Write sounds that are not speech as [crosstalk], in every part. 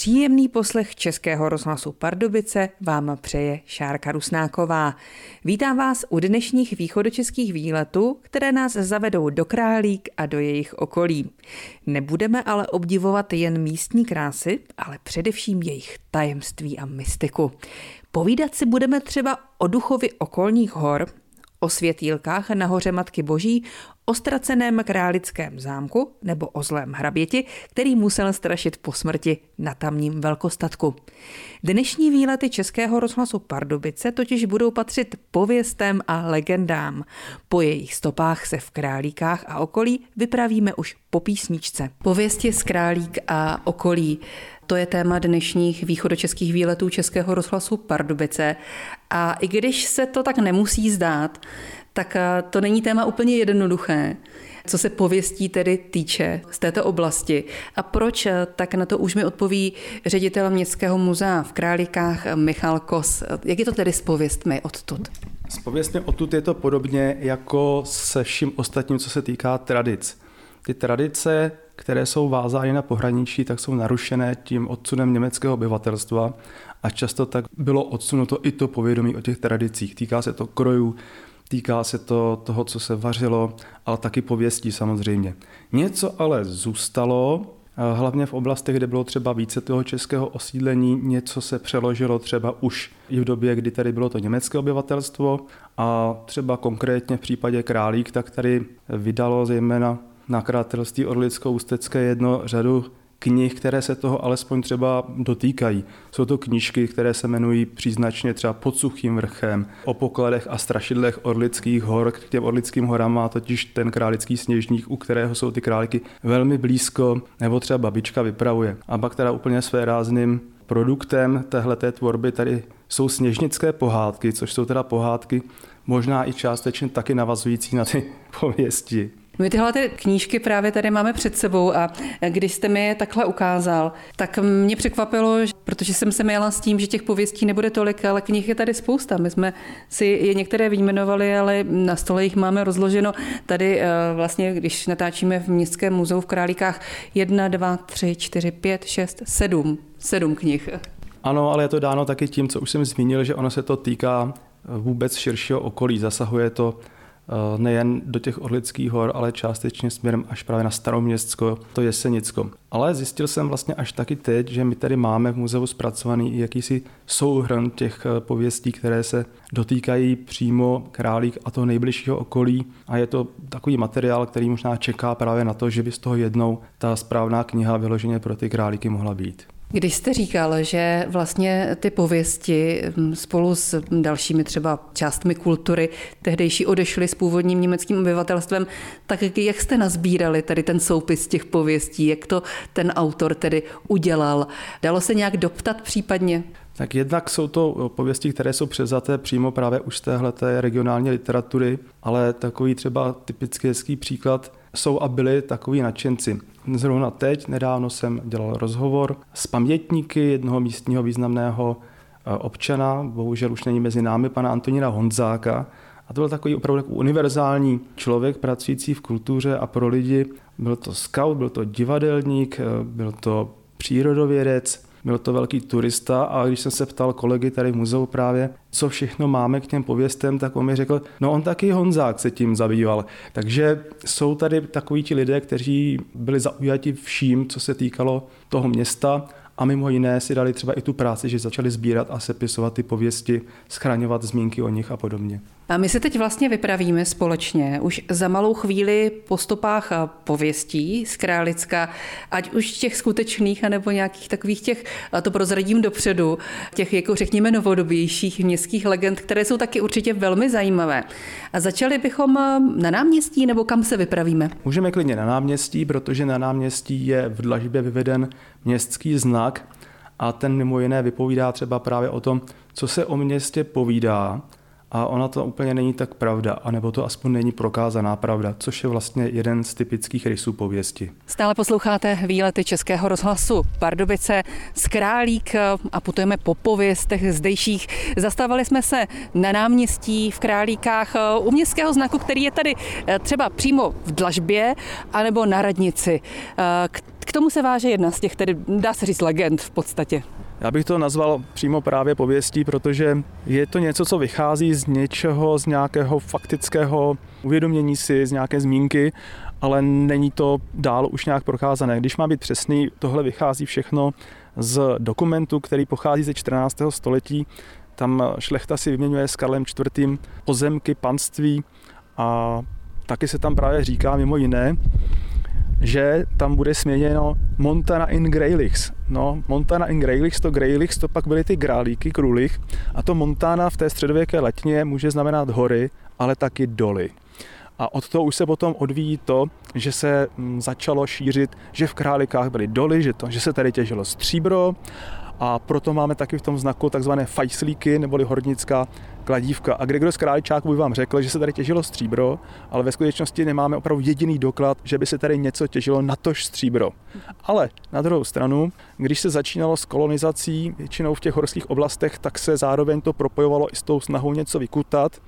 Příjemný poslech Českého rozhlasu Pardubice vám přeje Šárka Rusnáková. Vítám vás u dnešních východočeských výletů, které nás zavedou do Králík a do jejich okolí. Nebudeme ale obdivovat jen místní krásy, ale především jejich tajemství a mystiku. Povídat si budeme třeba o duchovi okolních hor, o světýlkách na hoře Matky Boží, o ztraceném králickém zámku nebo o zlém hraběti, který musel strašit po smrti na tamním velkostatku. Dnešní výlety Českého rozhlasu Pardubice totiž budou patřit pověstem a legendám. Po jejich stopách se v Králíkách a okolí vypravíme už po písničce. Pověsti z Králík a okolí. To je téma dnešních východočeských výletů Českého rozhlasu Pardubice. A i když se to tak nemusí zdát, tak eh, to není téma úplně jednoduché, co se pověstí tedy týče z této oblasti. A proč, eh, tak na to už mi odpoví ředitel Městského muzea v Králíkách Michal Kos. Jak je to tedy s pověstmi odtud? S pověstmi odtud je to podobně jako se vším ostatním, co se týká tradic. Ty tradice, které jsou vázány na pohraničí, tak jsou narušené tím odsunem německého obyvatelstva a často tak bylo odsunuto i to povědomí o těch tradicích. Týká se to krojů, týká se to toho, co se vařilo, ale taky pověstí samozřejmě. Něco ale zůstalo, hlavně v oblastech, kde bylo třeba více toho českého osídlení, něco se přeložilo třeba už i v době, kdy tady bylo to německé obyvatelstvo a třeba konkrétně v případě Králík, tak tady vydalo zejména nakladatelství Orlicko-Ústecké jedno řadu knih, které se toho alespoň třeba dotýkají. Jsou to knížky, které se jmenují příznačně třeba pod suchým vrchem, o pokladech a strašidlech Orlických hor. K těm Orlickým horám má totiž ten králický sněžník, u kterého jsou ty králíky velmi blízko, nebo třeba babička vypravuje. A pak teda úplně své rázným produktem téhleté tvorby tady jsou sněžnické pohádky, což jsou teda pohádky možná i částečně taky navazující na ty [laughs] pověsti. My tyhle ty knížky právě tady máme před sebou a když jste mi je takhle ukázal, tak mě překvapilo, protože jsem se měla s tím, že těch pověstí nebude tolik, ale knih je tady spousta. My jsme si je některé vyjmenovali, ale na stole jich máme rozloženo. Tady eh, vlastně, když natáčíme v Městském muzeu v Králíkách, jedna, dva, tři, čtyři, pět, šest, sedm. Sedm knih. Ano, ale je to dáno taky tím, co už jsem zmínil, že ono se to týká vůbec širšího okolí. Zasahuje to nejen do těch Orlických hor, ale částečně směrem až právě na Staroměstsko, to Jesenicko. Ale zjistil jsem vlastně až taky teď, že my tady máme v muzeu zpracovaný jakýsi souhrn těch eh, pověstí, které se dotýkají přímo králík a toho nejbližšího okolí. A je to takový materiál, který možná čeká právě na to, že by z toho jednou ta správná kniha vyloženě pro ty králíky mohla být. Když jste říkal, že vlastně ty pověsti hm, spolu s dalšími třeba částmi kultury tehdejší odešly s původním německým obyvatelstvem, tak jak jste nazbírali tady ten soupis těch pověstí, jak to ten autor tedy udělal? Dalo se nějak doptat případně? Tak jednak jsou to pověsti, které jsou převzaté přímo právě už z téhleté regionální literatury, ale takový třeba typický hezký příklad jsou a byli takový nadšenci. Zrovna teď, nedávno jsem dělal rozhovor s pamětníky jednoho místního významného eh, občana, bohužel už není mezi námi, pana Antonína Honzáka, a to byl takový opravdu univerzální člověk pracující v kultuře a pro lidi. Byl to scout, byl to divadelník, eh, byl to přírodovědec, byl to velký turista a když jsem se ptal kolegy tady v muzeu právě, co všechno máme k těm pověstem, tak on mi řekl, no on taky Honzák se tím zabýval. Takže jsou tady takoví ti lidé, kteří byli zaujati vším, co se týkalo toho města a mimo jiné si dali třeba i tu práci, že začali sbírat a sepisovat ty pověsti, schraňovat zmínky o nich a podobně. A my se teď vlastně vypravíme společně už za malou chvíli po stopách pověstí z Králicka, ať už těch skutečných, anebo nějakých takových těch, a to prozradím dopředu, těch jako řekněme novodobějších městských legend, které jsou taky určitě velmi zajímavé. A začali bychom na náměstí, nebo kam se vypravíme? Můžeme klidně na náměstí, protože na náměstí je v dlažbě vyveden městský znak a ten mimo jiné vypovídá třeba právě o tom, co se o městě povídá a ona to úplně není tak pravda, anebo to aspoň není prokázaná pravda, což je vlastně jeden z typických rysů pověsti. Stále posloucháte výlety Českého rozhlasu Pardubice z Králík a putujeme po pověstech zdejších. Zastávali jsme se na náměstí v Králíkách u městského znaku, který je tady eh, třeba přímo v dlažbě anebo na radnici. Eh, K tomu se váže jedna z těch, tedy dá se říct legend v podstatě. Já bych to nazval přímo právě pověstí, protože je to něco, co vychází z něčeho, z nějakého faktického uvědomění si, z nějaké zmínky, ale není to dál už nějak prokázané. Když má být přesný, tohle vychází všechno z dokumentu, který pochází ze 14. století. Tam šlechta si vyměňuje s Karlem IV. pozemky, panství a taky se tam právě říká mimo jiné, že tam bude směněno Montana in Greylichs. No, Montana in Greylichs, to Greylichs, to pak byly ty grálíky, krulich a to Montana v té středověké letně může znamenat hory, ale taky doly. A od toho už se potom odvíjí to, že se mm, začalo šířit, že v Králikách byly doly, že, to, že se tady těžilo stříbro a proto máme taky v tom znaku takzvané fajslíky, neboli hornická kladívka. A Gregor z Králičáku by vám řekl, že se tady těžilo stříbro, ale ve skutečnosti nemáme opravdu jediný doklad, že by se tady něco těžilo na tož stříbro. Ale na druhou stranu, když se začínalo s kolonizací, většinou v těch horských oblastech, tak se zároveň to propojovalo i s tou snahou něco vykutat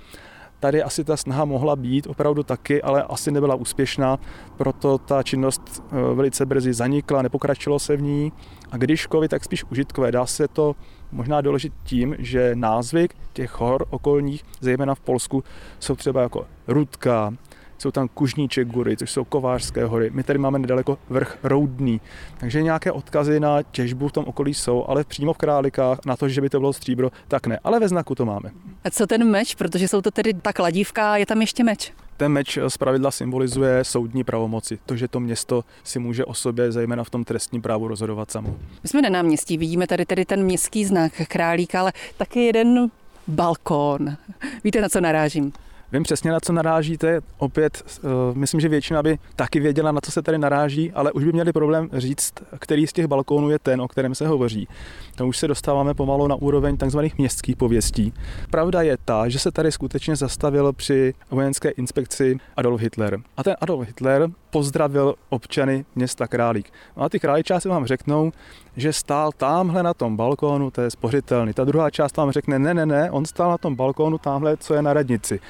Tady asi ta snaha mohla být opravdu taky, ale asi nebyla úspěšná, proto ta činnost eh, velice brzy zanikla, nepokračilo se v ní. A když kovy, tak spíš užitkové. Dá se to možná doložit tím, že názvy těch hor okolních, zejména v Polsku, jsou třeba jako Rudka, jsou tam Kužníček gory, což jsou Kovářské hory. My tady máme nedaleko vrch Roudný. Takže nějaké odkazy na těžbu v tom okolí jsou, ale přímo v Králikách na to, že by to bylo stříbro, tak ne. Ale ve znaku to máme. A co ten meč, protože jsou to tedy ta kladívka, je tam ještě meč? Ten meč z pravidla symbolizuje soudní pravomoci, to, že to město si může o sobě, zejména v tom trestním právu, rozhodovat samo. My jsme na náměstí, vidíme tady, tady ten městský znak králíka, ale taky jeden balkón. Víte, na co narážím? Vím přesně, na co narážíte. Opět, uh, myslím, že většina by taky věděla, na co se tady naráží, ale už by měli problém říct, který z těch balkónů je ten, o kterém se hovoří. To už se dostáváme pomalu na úroveň tzv. městských pověstí. Pravda je ta, že se tady skutečně zastavil při vojenské inspekci Adolf Hitler. A ten Adolf Hitler pozdravil občany města Králík. No a ty králičáci vám řeknou, že stál tamhle na tom balkónu, to je spořitelný. Ta druhá část vám řekne, ne, ne, ne, on stál na tom balkónu tamhle, co je na radnici.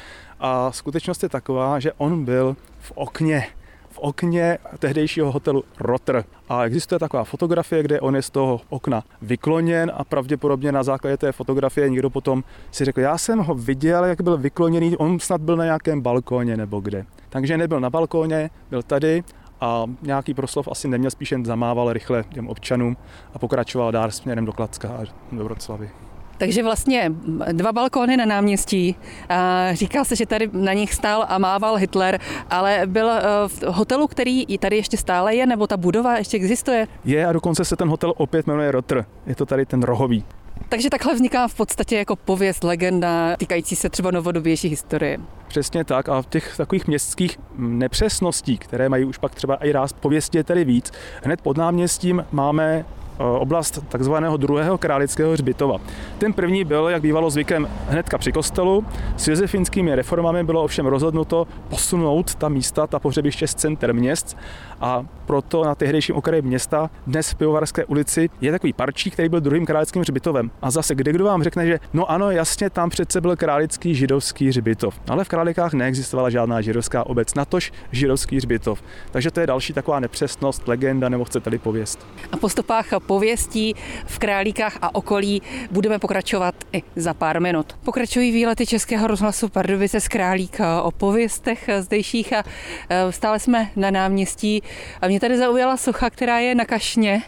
A skutečnost je taková, že on byl v okně v okně tehdejšího hotelu Rotter. A existuje taková fotografie, kde on je z toho okna vykloněn a pravděpodobně na základě té fotografie někdo potom si řekl, já jsem ho viděl, jak byl vykloněný, on snad byl na nějakém balkóně nebo kde. Takže nebyl na balkóně, byl tady a nějaký proslov asi neměl, spíš jen zamával rychle těm občanům a pokračoval dál směrem do Klacka a do Vroclavy. Takže vlastně dva balkóny na náměstí. Říká se, že tady na nich stál a mával Hitler, ale byl eh, v hotelu, který i tady ještě stále je, nebo ta budova ještě existuje? Je a dokonce se ten hotel opět jmenuje Rotr. Je to tady ten rohový. Takže takhle vzniká v podstatě jako pověst, legenda týkající se třeba novodobější historie. Přesně tak a v těch takových městských nepřesností, které mají už pak třeba i ráz pověstí je tady víc. Hned pod náměstím máme oblast takzvaného druhého králického hřbitova. Ten první byl, jak bývalo zvykem, hnedka při kostelu. S josefinskými reformami bylo ovšem rozhodnuto posunout ta místa, ta pohřebiště z center měst a proto na tehdejším okraji města, dnes v Pivovarské ulici, je takový parčík, který byl druhým králickým hřbitovem. A zase, kde kdo vám řekne, že no ano, jasně, tam přece byl králický židovský hřbitov. Ale v Králikách neexistovala žádná židovská obec, natož židovský hřbitov. Takže to je další taková nepřesnost, legenda nebo chcete-li pověst. A po stopách pověstí v Králíkách a okolí budeme pokračovat i za pár minut. Pokračují výlety Českého rozhlasu Pardubice z Králíka o pověstech zdejších a e, stále jsme na náměstí a mě tady zaujala socha, která je na kašně.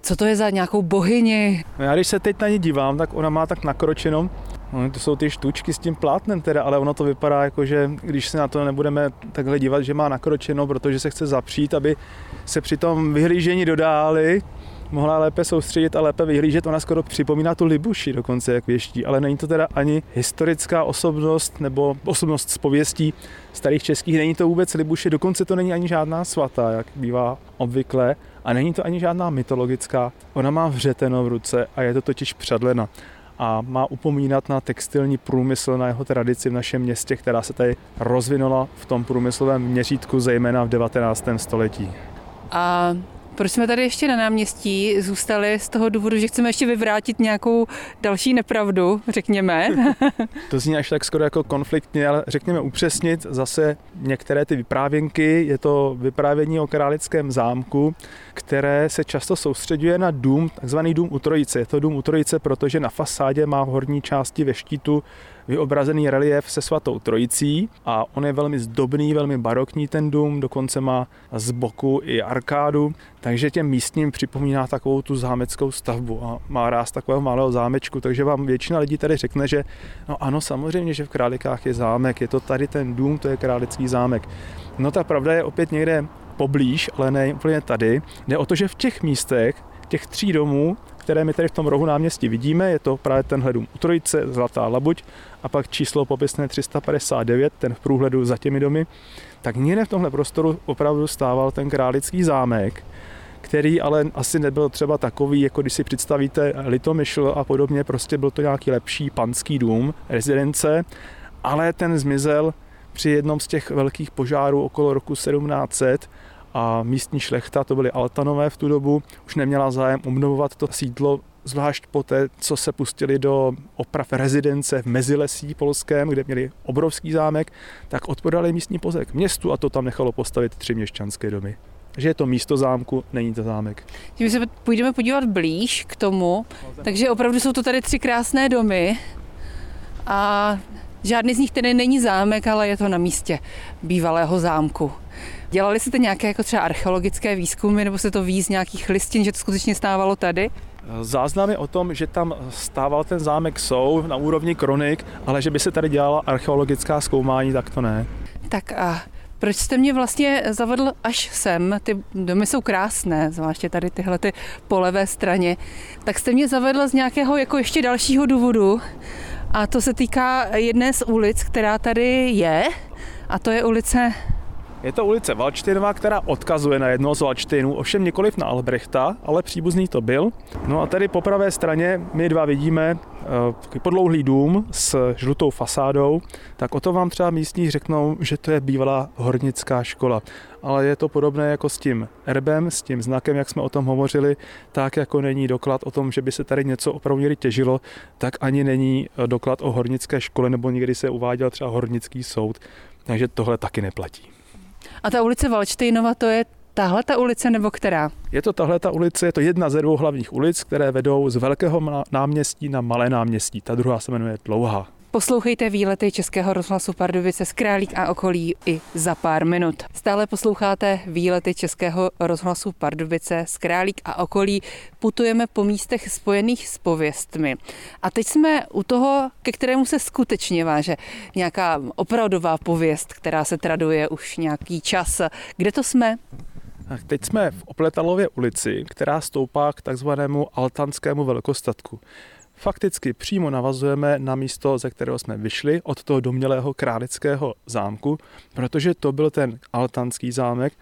Co to je za nějakou bohyni? No já když se teď na ní dívám, tak ona má tak nakročeno No, to jsou ty štučky s tím plátnem teda, ale ono to vypadá jako, že když se na to nebudeme takhle dívat, že má nakročeno, protože se chce zapřít, aby se při tom vyhlížení dodály, mohla lépe soustředit a lépe vyhlížet. Ona skoro připomíná tu Libuši dokonce, jak věští, ale není to teda ani historická osobnost nebo osobnost z pověstí starých českých. Není to vůbec Libuši, dokonce to není ani žádná svatá, jak bývá obvykle. A není to ani žádná mytologická. Ona má vřeteno v ruce a je to totiž předlena a má upomínat na textilní průmysl, na jeho tradici v našem městě, která se tady rozvinula v tom průmyslovém měřítku, zejména v 19. století. A Proč jsme tady ještě na náměstí zůstali z toho důvodu, že chceme ještě vyvrátit nějakou další nepravdu, řekněme? [laughs] to zní až tak skoro jako konfliktně, ale řekněme upřesnit zase některé ty vyprávěnky. Je to vyprávění o králickém zámku, které se často soustředuje na dům, takzvaný dům u Trojice. Je to dům u Trojice, protože na fasádě má v horní části ve štítu vyobrazený relief se svatou trojicí a on je velmi zdobný, velmi barokní ten dům, dokonce má z boku i arkádu, takže těm místním připomíná takovou tu zámeckou stavbu a má ráz takového malého zámečku, takže vám většina lidí tady řekne, že no ano, samozřejmě, že v Králikách je zámek, je to tady ten dům, to je králický zámek. No ta pravda je opět někde poblíž, ale ne úplně tady. Jde o to, že v těch místech, těch tří domů, které my tady v tom rohu náměstí vidíme, je to právě tenhle dům u Trojice, Zlatá labuť a pak číslo popisné 359, ten v průhledu za těmi domy, tak někde v tomhle prostoru opravdu stával ten králický zámek, který ale asi nebyl třeba takový, jako když si představíte Litomyšl a podobně, prostě byl to nějaký lepší panský dům, rezidence, ale ten zmizel při jednom z těch velkých požárů okolo roku 1700 a místní šlechta, to byly Altanové v tu dobu, už neměla zájem obnovovat to sídlo, zvlášť po té, co se pustili do oprav rezidence v Mezilesí polském, kde měli obrovský zámek, tak odpodali místní pozek městu a to tam nechalo postavit tři měšťanské domy. Takže je to místo zámku, není to zámek. My se půjdeme podívat blíž k tomu, takže opravdu jsou to tady tři krásné domy a žádný z nich tedy není zámek, ale je to na místě bývalého zámku. Dělali jste nějaké jako třeba archeologické výzkumy, nebo se to ví z nějakých listin, že to skutečně stávalo tady? Záznamy o tom, že tam stával ten zámek jsou na úrovni kronik, ale že by se tady dělala archeologická zkoumání, tak to ne. Tak a proč jste mě vlastně zavedl až sem? Ty domy jsou krásné, zvláště tady tyhle ty po levé straně. Tak jste mě zavedl z nějakého jako ještě dalšího důvodu. A to se týká jedné z ulic, která tady je. A to je ulice je to ulice Valčtynová, která odkazuje na jednoho z Valčtynů, ovšem nikoliv na Albrechta, ale příbuzný to byl. No a tady po pravé straně my dva vidíme uh, podlouhlý dům s žlutou fasádou, tak o to vám třeba místní řeknou, že to je bývalá hornická škola. Ale je to podobné jako s tím erbem, s tím znakem, jak jsme o tom hovořili, tak jako není doklad o tom, že by se tady něco opravdu těžilo, tak ani není eh, doklad o hornické škole, nebo někdy se uváděl třeba hornický soud. Takže tohle taky neplatí. A ta ulice Valčtejnova, to je tahle ta ulice nebo která? Je to tahle ta ulice, je to jedna ze dvou hlavních ulic, které vedou z velkého náměstí na malé náměstí. Ta druhá se jmenuje Dlouhá. Poslouchejte výlety Českého rozhlasu Pardubice z Králík a okolí i za pár minut. Stále posloucháte výlety Českého rozhlasu Pardubice z Králík a okolí. Putujeme po místech spojených s pověstmi. A teď jsme u toho, ke kterému se skutečně váže nějaká opravdová pověst, která se traduje už nějaký čas. Kde to jsme? Teď jsme v Opletalově ulici, která stoupá k takzvanému altanskému velkostatku. Fakticky přímo navazujeme na místo, ze kterého jsme vyšli, od toho domělého králického zámku, protože to byl ten altanský zámek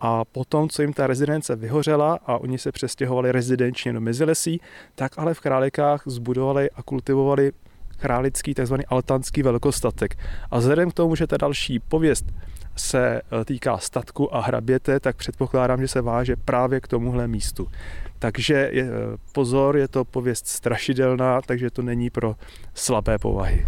a potom, co jim ta rezidence vyhořela a oni se přestěhovali rezidenčně do Mezilesí, tak ale v Králikách zbudovali a kultivovali králický tzv. altanský velkostatek. A vzhledem k tomu, že ta další pověst se e, týká statku a hraběte, tak předpokládám, že se váže právě k tomuhle místu. Takže je, pozor, je to pověst strašidelná, takže to není pro slabé povahy.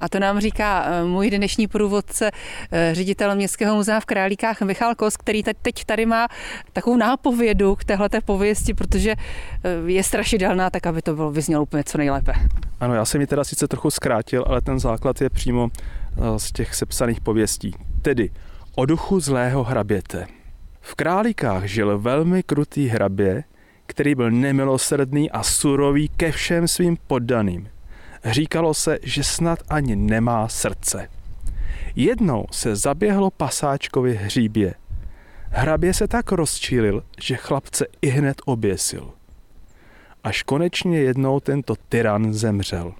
A to nám říká eh, můj dnešní průvodce, eh, ředitel Městského muzea v Králíkách Michal Kos, který teď tady má takovou nápovědu k téhleté pověsti, protože eh, je strašidelná, tak aby to bylo vyznělo úplně co nejlépe. Ano, já jsem ji teda sice trochu zkrátil, ale ten základ je přímo z těch sepsaných pověstí. Tedy o duchu zlého hraběte. V Králíkách žil velmi krutý hrabě, který byl nemilosrdný a surový ke všem svým poddaným. Říkalo se, že snad ani nemá srdce. Jednou se zaběhlo pasáčkovi hříbě. Hrabě se tak rozčílil, že chlapce i hned oběsil. Až konečně jednou tento tyran zemřel.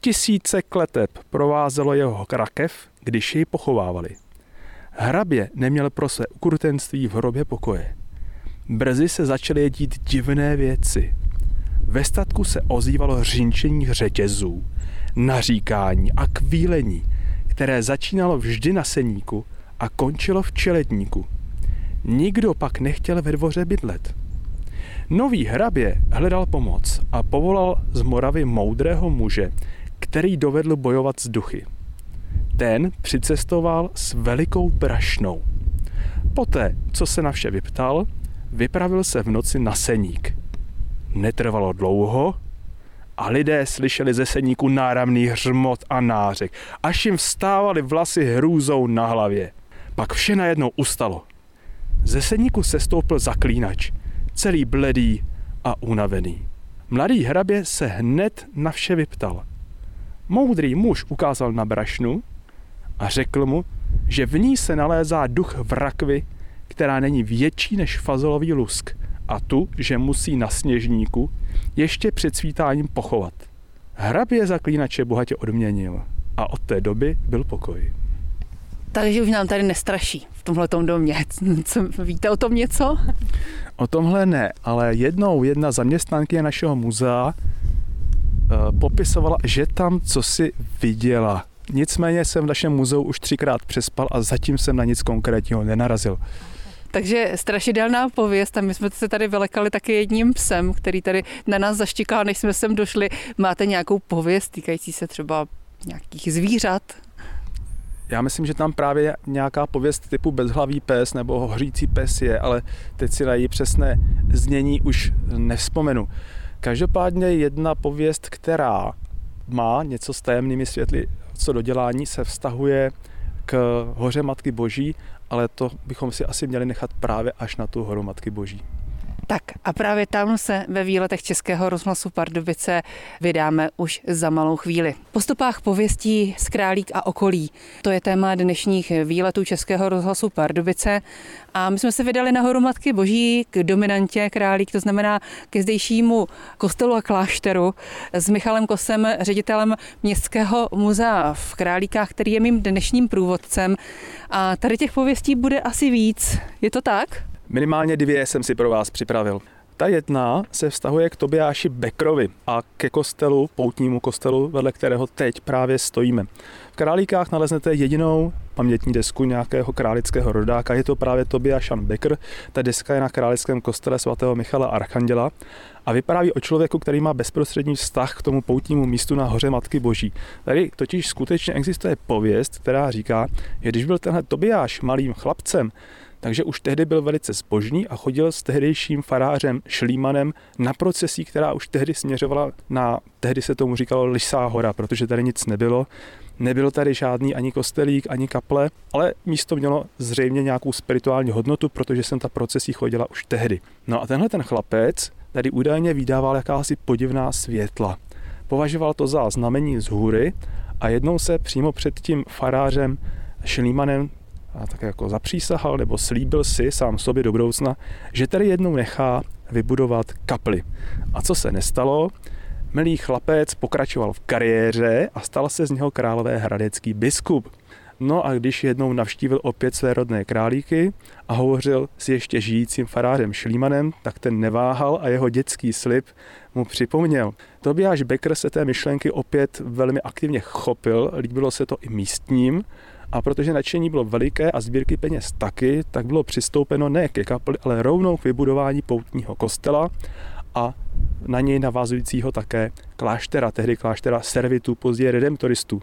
Tisíce kleteb provázelo jeho krakev, když jej pochovávali. Hrabě neměl pro své ukrutenství v hrobě pokoje. Brzy se začaly dít divné věci. Ve statku se ozývalo řinčení řetězů, naříkání a kvílení, které začínalo vždy na seníku a končilo v čeledníku. Nikdo pak nechtěl ve dvoře bydlet. Nový hrabě hledal pomoc a povolal z Moravy moudrého muže, který dovedl bojovat s duchy. Ten přicestoval s velikou brašnou. Poté, co se na vše vyptal, vypravil se v noci na seník. Netrvalo dlouho a lidé slyšeli ze seníku náramný hřmot a nářek, až jim vstávali vlasy hrůzou na hlavě. Pak vše najednou ustalo. Ze seníku se stoupil zaklínač, celý bledý a unavený. Mladý hrabě se hned na vše vyptal. Moudrý muž ukázal na brašnu a řekl mu, že v ní se nalézá duch v rakvi, která není větší než fazolový lusk a tu, že musí na sněžníku ještě před svítáním pochovat. Hrabě zaklínače bohatě odměnil a od té doby byl pokoj. Takže už nám tady nestraší v tomhle domě. [laughs] Co, víte o tom něco? O tomhle ne, ale jednou jedna zaměstnanky našeho muzea uh, popisovala, že tam co si viděla. Nicméně jsem v našem muzeu už třikrát přespal a zatím jsem na nic konkrétního nenarazil. Takže strašidelná pověst a my jsme se tady vylekali taky jedním psem, který tady na nás zaštikal, než jsme sem došli. Máte nějakou pověst týkající se třeba nějakých zvířat? Já myslím, že tam právě nějaká pověst typu bezhlavý pes nebo hořící pes je, ale teď si na její přesné znění už nevzpomenu. Každopádně jedna pověst, která má něco s tajemnými světly co do dělání, se vztahuje k hoře Matky Boží, ale to bychom si asi měli nechat právě až na tu horu Matky Boží. Tak a právě tam se ve výletech Českého rozhlasu Pardubice vydáme už za malou chvíli. Po stopách pověstí z Králík a okolí. To je téma dnešních výletů Českého rozhlasu Pardubice. A my jsme se vydali na horu Matky Boží k dominantě Králík, to znamená ke zdejšímu kostelu a klášteru s Michalem Kosem, ředitelem Městského muzea v Králíkách, který je mým dnešním průvodcem. A tady těch pověstí bude asi víc. Je to tak? Minimálně dvě jsem si pro vás připravil. Ta jedna se vztahuje k Tobiáši Bekrovi a ke kostelu, poutnímu kostelu, vedle kterého teď právě stojíme. V Králíkách naleznete jedinou pamětní desku nějakého králického rodáka, je to právě Tobiášan Bekr. Ta deska je na králickém kostele svatého Michala Archanděla a vypráví o člověku, který má bezprostřední vztah k tomu poutnímu místu na hoře Matky Boží. Tady totiž skutečně existuje pověst, která říká, že když byl tenhle Tobiáš malým chlapcem, takže už tehdy byl velice zbožný a chodil s tehdejším farářem Šlímanem na procesí, která už tehdy směřovala na, tehdy se tomu říkalo Lisá hora, protože tady nic nebylo. Nebyl tady žádný ani kostelík, ani kaple, ale místo mělo zřejmě nějakou spirituální hodnotu, protože jsem ta procesí chodila už tehdy. No a tenhle ten chlapec tady údajně vydával jakási podivná světla. Považoval to za znamení z hůry a jednou se přímo před tím farářem Šlímanem a tak jako zapřísahal nebo slíbil si sám sobě do budoucna, že tady jednou nechá vybudovat kapli. A co se nestalo? Milý chlapec pokračoval v kariéře a stal se z něho králové hradecký biskup. No a když jednou navštívil opět své rodné králíky a hovořil s ještě žijícím farářem Šlímanem, tak ten neváhal a jeho dětský slib mu připomněl. Tobiáš Becker se té myšlenky opět velmi aktivně chopil, líbilo se to i místním a protože nadšení bylo veliké a sbírky peněz taky, tak bylo přistoupeno ne ke kapli, ale rovnou k vybudování poutního kostela a na něj navazujícího také kláštera, tehdy kláštera servitů, později redemptoristů.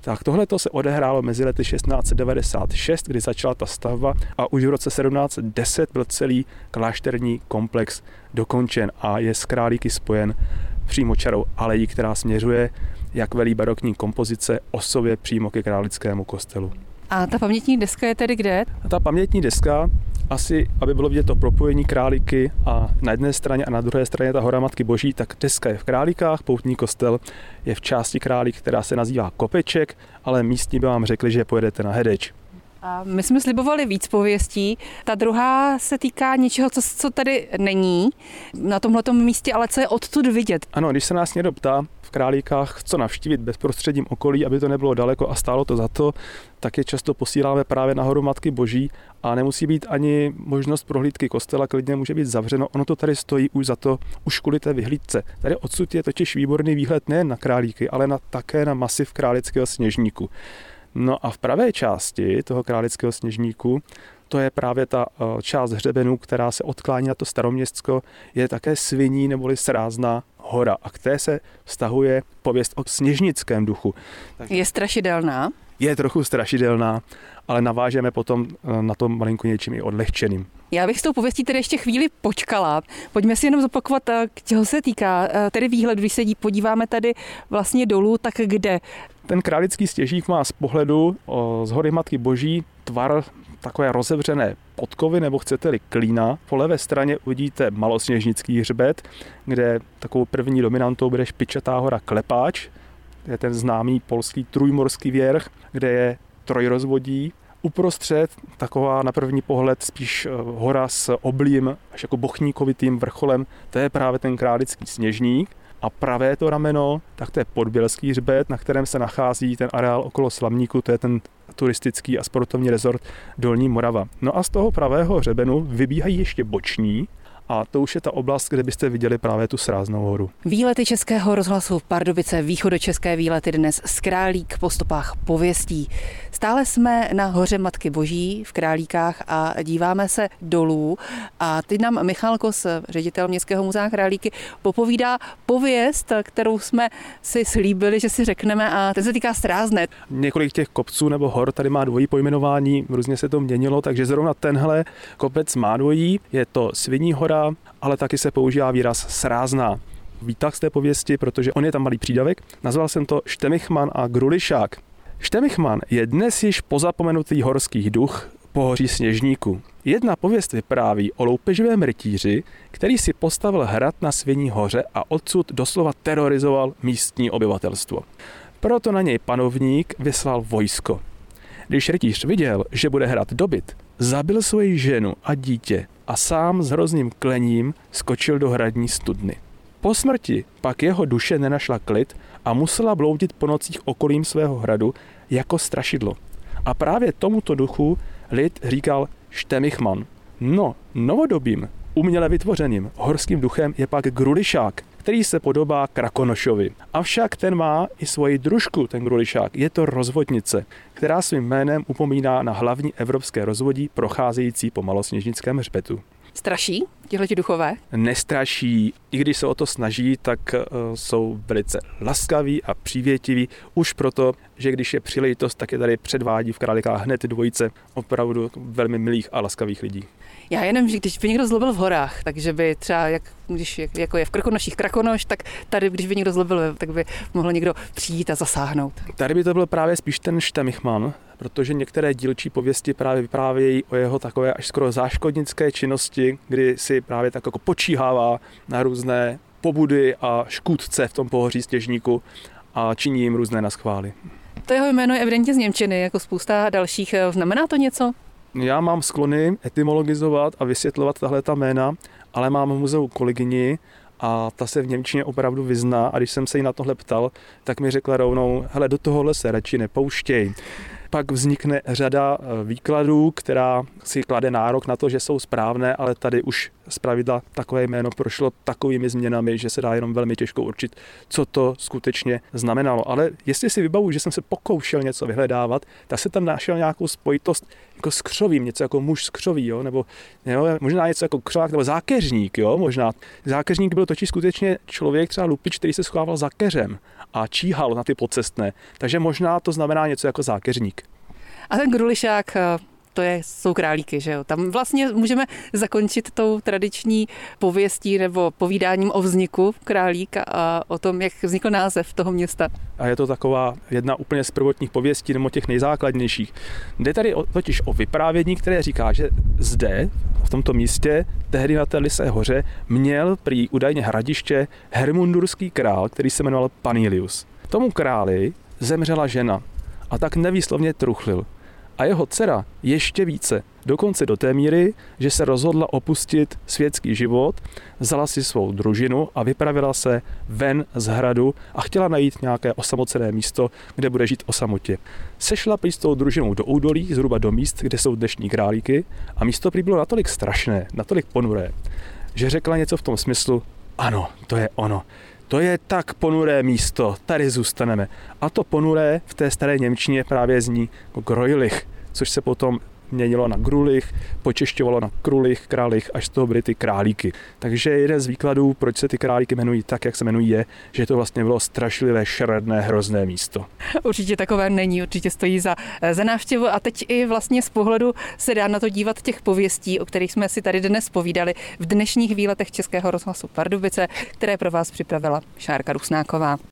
Tak tohle se odehrálo mezi lety 1696, kdy začala ta stavba a už v roce 1710 byl celý klášterní komplex dokončen a je s králíky spojen přímo čarou alejí, která směřuje jak velí barokní kompozice osově přímo ke králickému kostelu. A ta pamětní deska je tedy kde? Ta pamětní deska, asi, aby bylo vidět to propojení králíky a na jedné straně a na druhé straně ta hora Matky Boží, tak deska je v Králíkách, poutní kostel je v části Králík, která se nazývá Kopeček, ale místní by vám řekli, že pojedete na Hedeč. My jsme slibovali víc pověstí. Ta druhá se týká něčeho, co, co tady není na tomhle místě, ale co je odtud vidět. Ano, když se nás někdo ptá v Králíkách, co navštívit bezprostředním okolí, aby to nebylo daleko a stálo to za to, tak je často posíláme právě nahoru Matky Boží a nemusí být ani možnost prohlídky kostela, klidně může být zavřeno. Ono to tady stojí už za to, už kvůli té vyhlídce. Tady odsud je totiž výborný výhled nejen na Králíky, ale na, také na masiv králického sněžníku. No a v pravé části toho králického sněžníku to je právě ta eh, část hřebenu, která se odklání na to staroměstsko, je také sviní neboli srázná hora a k té se vztahuje pověst o sněžnickém duchu. Je strašidelná? Je trochu strašidelná, ale navážeme potom eh, na tom malinko něčím i odlehčeným. Já bych s tou pověstí tedy ještě chvíli počkala. Pojďme si jenom zopakovat, eh, k čeho se týká. Tedy výhled, když se podíváme tady vlastně dolů, tak kde? Ten králický stěžík má z pohledu z hory Matky Boží tvar takové rozevřené podkovy, nebo chcete-li klína. Po levé straně uvidíte malosněžnický hřbet, kde takovou první dominantou bude špičatá hora Klepáč, je ten známý polský trujmorský věrch, kde je trojrozvodí. Uprostřed taková na první pohled spíš eh, hora s oblým až jako bochníkovitým vrcholem, to je právě ten králický sněžník. A pravé to rameno, tak to je podbělský hřbet, na kterém se nachází ten areál okolo Slamníku, to je ten turistický a sportovní rezort Dolní Morava. No a z toho pravého hřebenu vybíhají ještě boční, a to už je ta oblast, kde byste viděli právě tu sráznou horu. Výlety Českého rozhlasu v Pardubice, východočeské výlety dnes z Králík po stopách pověstí. Stále jsme na hoře Matky Boží v Králíkách a díváme se dolů a teď nám Michal Kos, ředitel Městského muzea Králíky, popovídá pověst, kterou jsme si slíbili, že si řekneme a ten se týká Strázne. Několik těch kopců nebo hor tady má dvojí pojmenování, různě se to měnilo, takže zrovna tenhle kopec má dvojí, je to Sviní hora ale taky se používá výraz srázná. Výtah z té pověsti, protože on je tam malý přídavek, nazval jsem to Štemichman a Grulišák. Štemichman je dnes již pozapomenutý horský duch pohoří sněžníku. Jedna pověst vypráví o loupeživém rytíři, který si postavil hrad na Sviní hoře a odsud doslova terorizoval místní obyvatelstvo. Proto na něj panovník vyslal vojsko. Když rytíř viděl, že bude hrad dobyt, zabil svoji ženu a dítě a sám s hrozným klením skočil do hradní studny. Po smrti pak jeho duše nenašla klid a musela bloudit po nocích okolím svého hradu jako strašidlo. A právě tomuto duchu lid říkal Štemichman. No, novodobým, uměle vytvořeným horským duchem je pak Grulišák, který se podobá Krakonošovi. Avšak ten má i svoji družku, ten Grulišák. Je to rozvodnice, která svým jménem upomíná na hlavní evropské rozvodí procházející po malosněžnickém hřbetu. Straší tihleti duchové? Nestraší, i když se o to snaží, tak uh, jsou velice laskaví a přívětiví, už proto, že když je příležitost, tak je tady předvádí v Králikách hned dvojice opravdu velmi milých a laskavých lidí. Já jenom, že když by někdo zlobil v horách, takže by třeba, jak, když jako je v Krkonoších Krakonoš, tak tady, když by někdo zlobil, tak by mohl někdo přijít a zasáhnout. Tady by to byl právě spíš ten Štemichman, protože některé dílčí pověsti právě vyprávějí o jeho takové až skoro záškodnické činnosti, kdy si právě tak jako počíhává na různé pobudy a škůdce v tom pohoří stěžníku a činí jim různé naschvály. To jeho jméno je evidentně z Němčiny, jako spousta dalších. Znamená to něco? Já mám sklony etymologizovat a vysvětlovat tahle ta jména, ale mám v muzeu kolegyni a ta se v Němčině opravdu vyzná a když jsem se jí na tohle ptal, tak mi řekla rovnou, hele, do tohohle se radši nepouštěj pak vznikne řada eh, výkladů, která si klade nárok na to, že jsou správné, ale tady už pravidla takové jméno prošlo takovými změnami, že se dá jenom velmi těžko určit, co to skutečně znamenalo. Ale jestli si vybavu, že jsem se pokoušel něco vyhledávat, tak se tam našel nějakou spojitost jako s křovím, něco jako muž s křoví, jo? nebo jo, možná něco jako křovák nebo zákeřník, jo? možná. Zákeřník byl totiž skutečně člověk, třeba lupič, který se schovával za keřem a číhal na ty podcestné. Takže možná to znamená něco jako zákeřník. A ten grulišák, eh, to je, jsou králíky, že jo. Tam vlastně můžeme zakončit tou tradiční pověstí nebo povídáním o vzniku králíka a o tom, jak vznikl název toho města. A je to taková jedna úplně z prvotních pověstí nebo těch nejzákladnějších. Jde tady o, totiž o vyprávění, které říká, že zde, v tomto místě, tehdy na té Lisé hoře, měl prý údajně hradiště hermundurský král, který se jmenoval Panilius. Tomu králi zemřela žena a tak nevýslovně truchlil a jeho dcera ještě více. Dokonce do té míry, že se rozhodla opustit světský život, vzala si svou družinu a vypravila se ven z hradu a chtěla najít nějaké osamocené místo, kde bude žít o samotě. Sešla prý s tou družinou do údolí, zhruba do míst, kde jsou dnešní králíky a místo prý bylo natolik strašné, natolik ponuré, že řekla něco v tom smyslu, ano, to je ono. To je tak ponuré místo, tady zůstaneme. A to ponuré v té staré Němčině právě zní jako Grojlich, což se potom měnilo na grulich, počešťovalo na krulich, králich, až z toho byly ty králíky. Takže jeden z výkladů, proč se ty králíky jmenují tak, jak se jmenují, je, že to vlastně bylo strašlivé, šeredné, hrozné místo. Určitě takové není, určitě stojí za, za návštěvu a teď i vlastně z pohledu se dá na to dívat těch pověstí, o kterých jsme si tady dnes povídali v dnešních výletech Českého rozhlasu Pardubice, které pro vás připravila Šárka Rusnáková.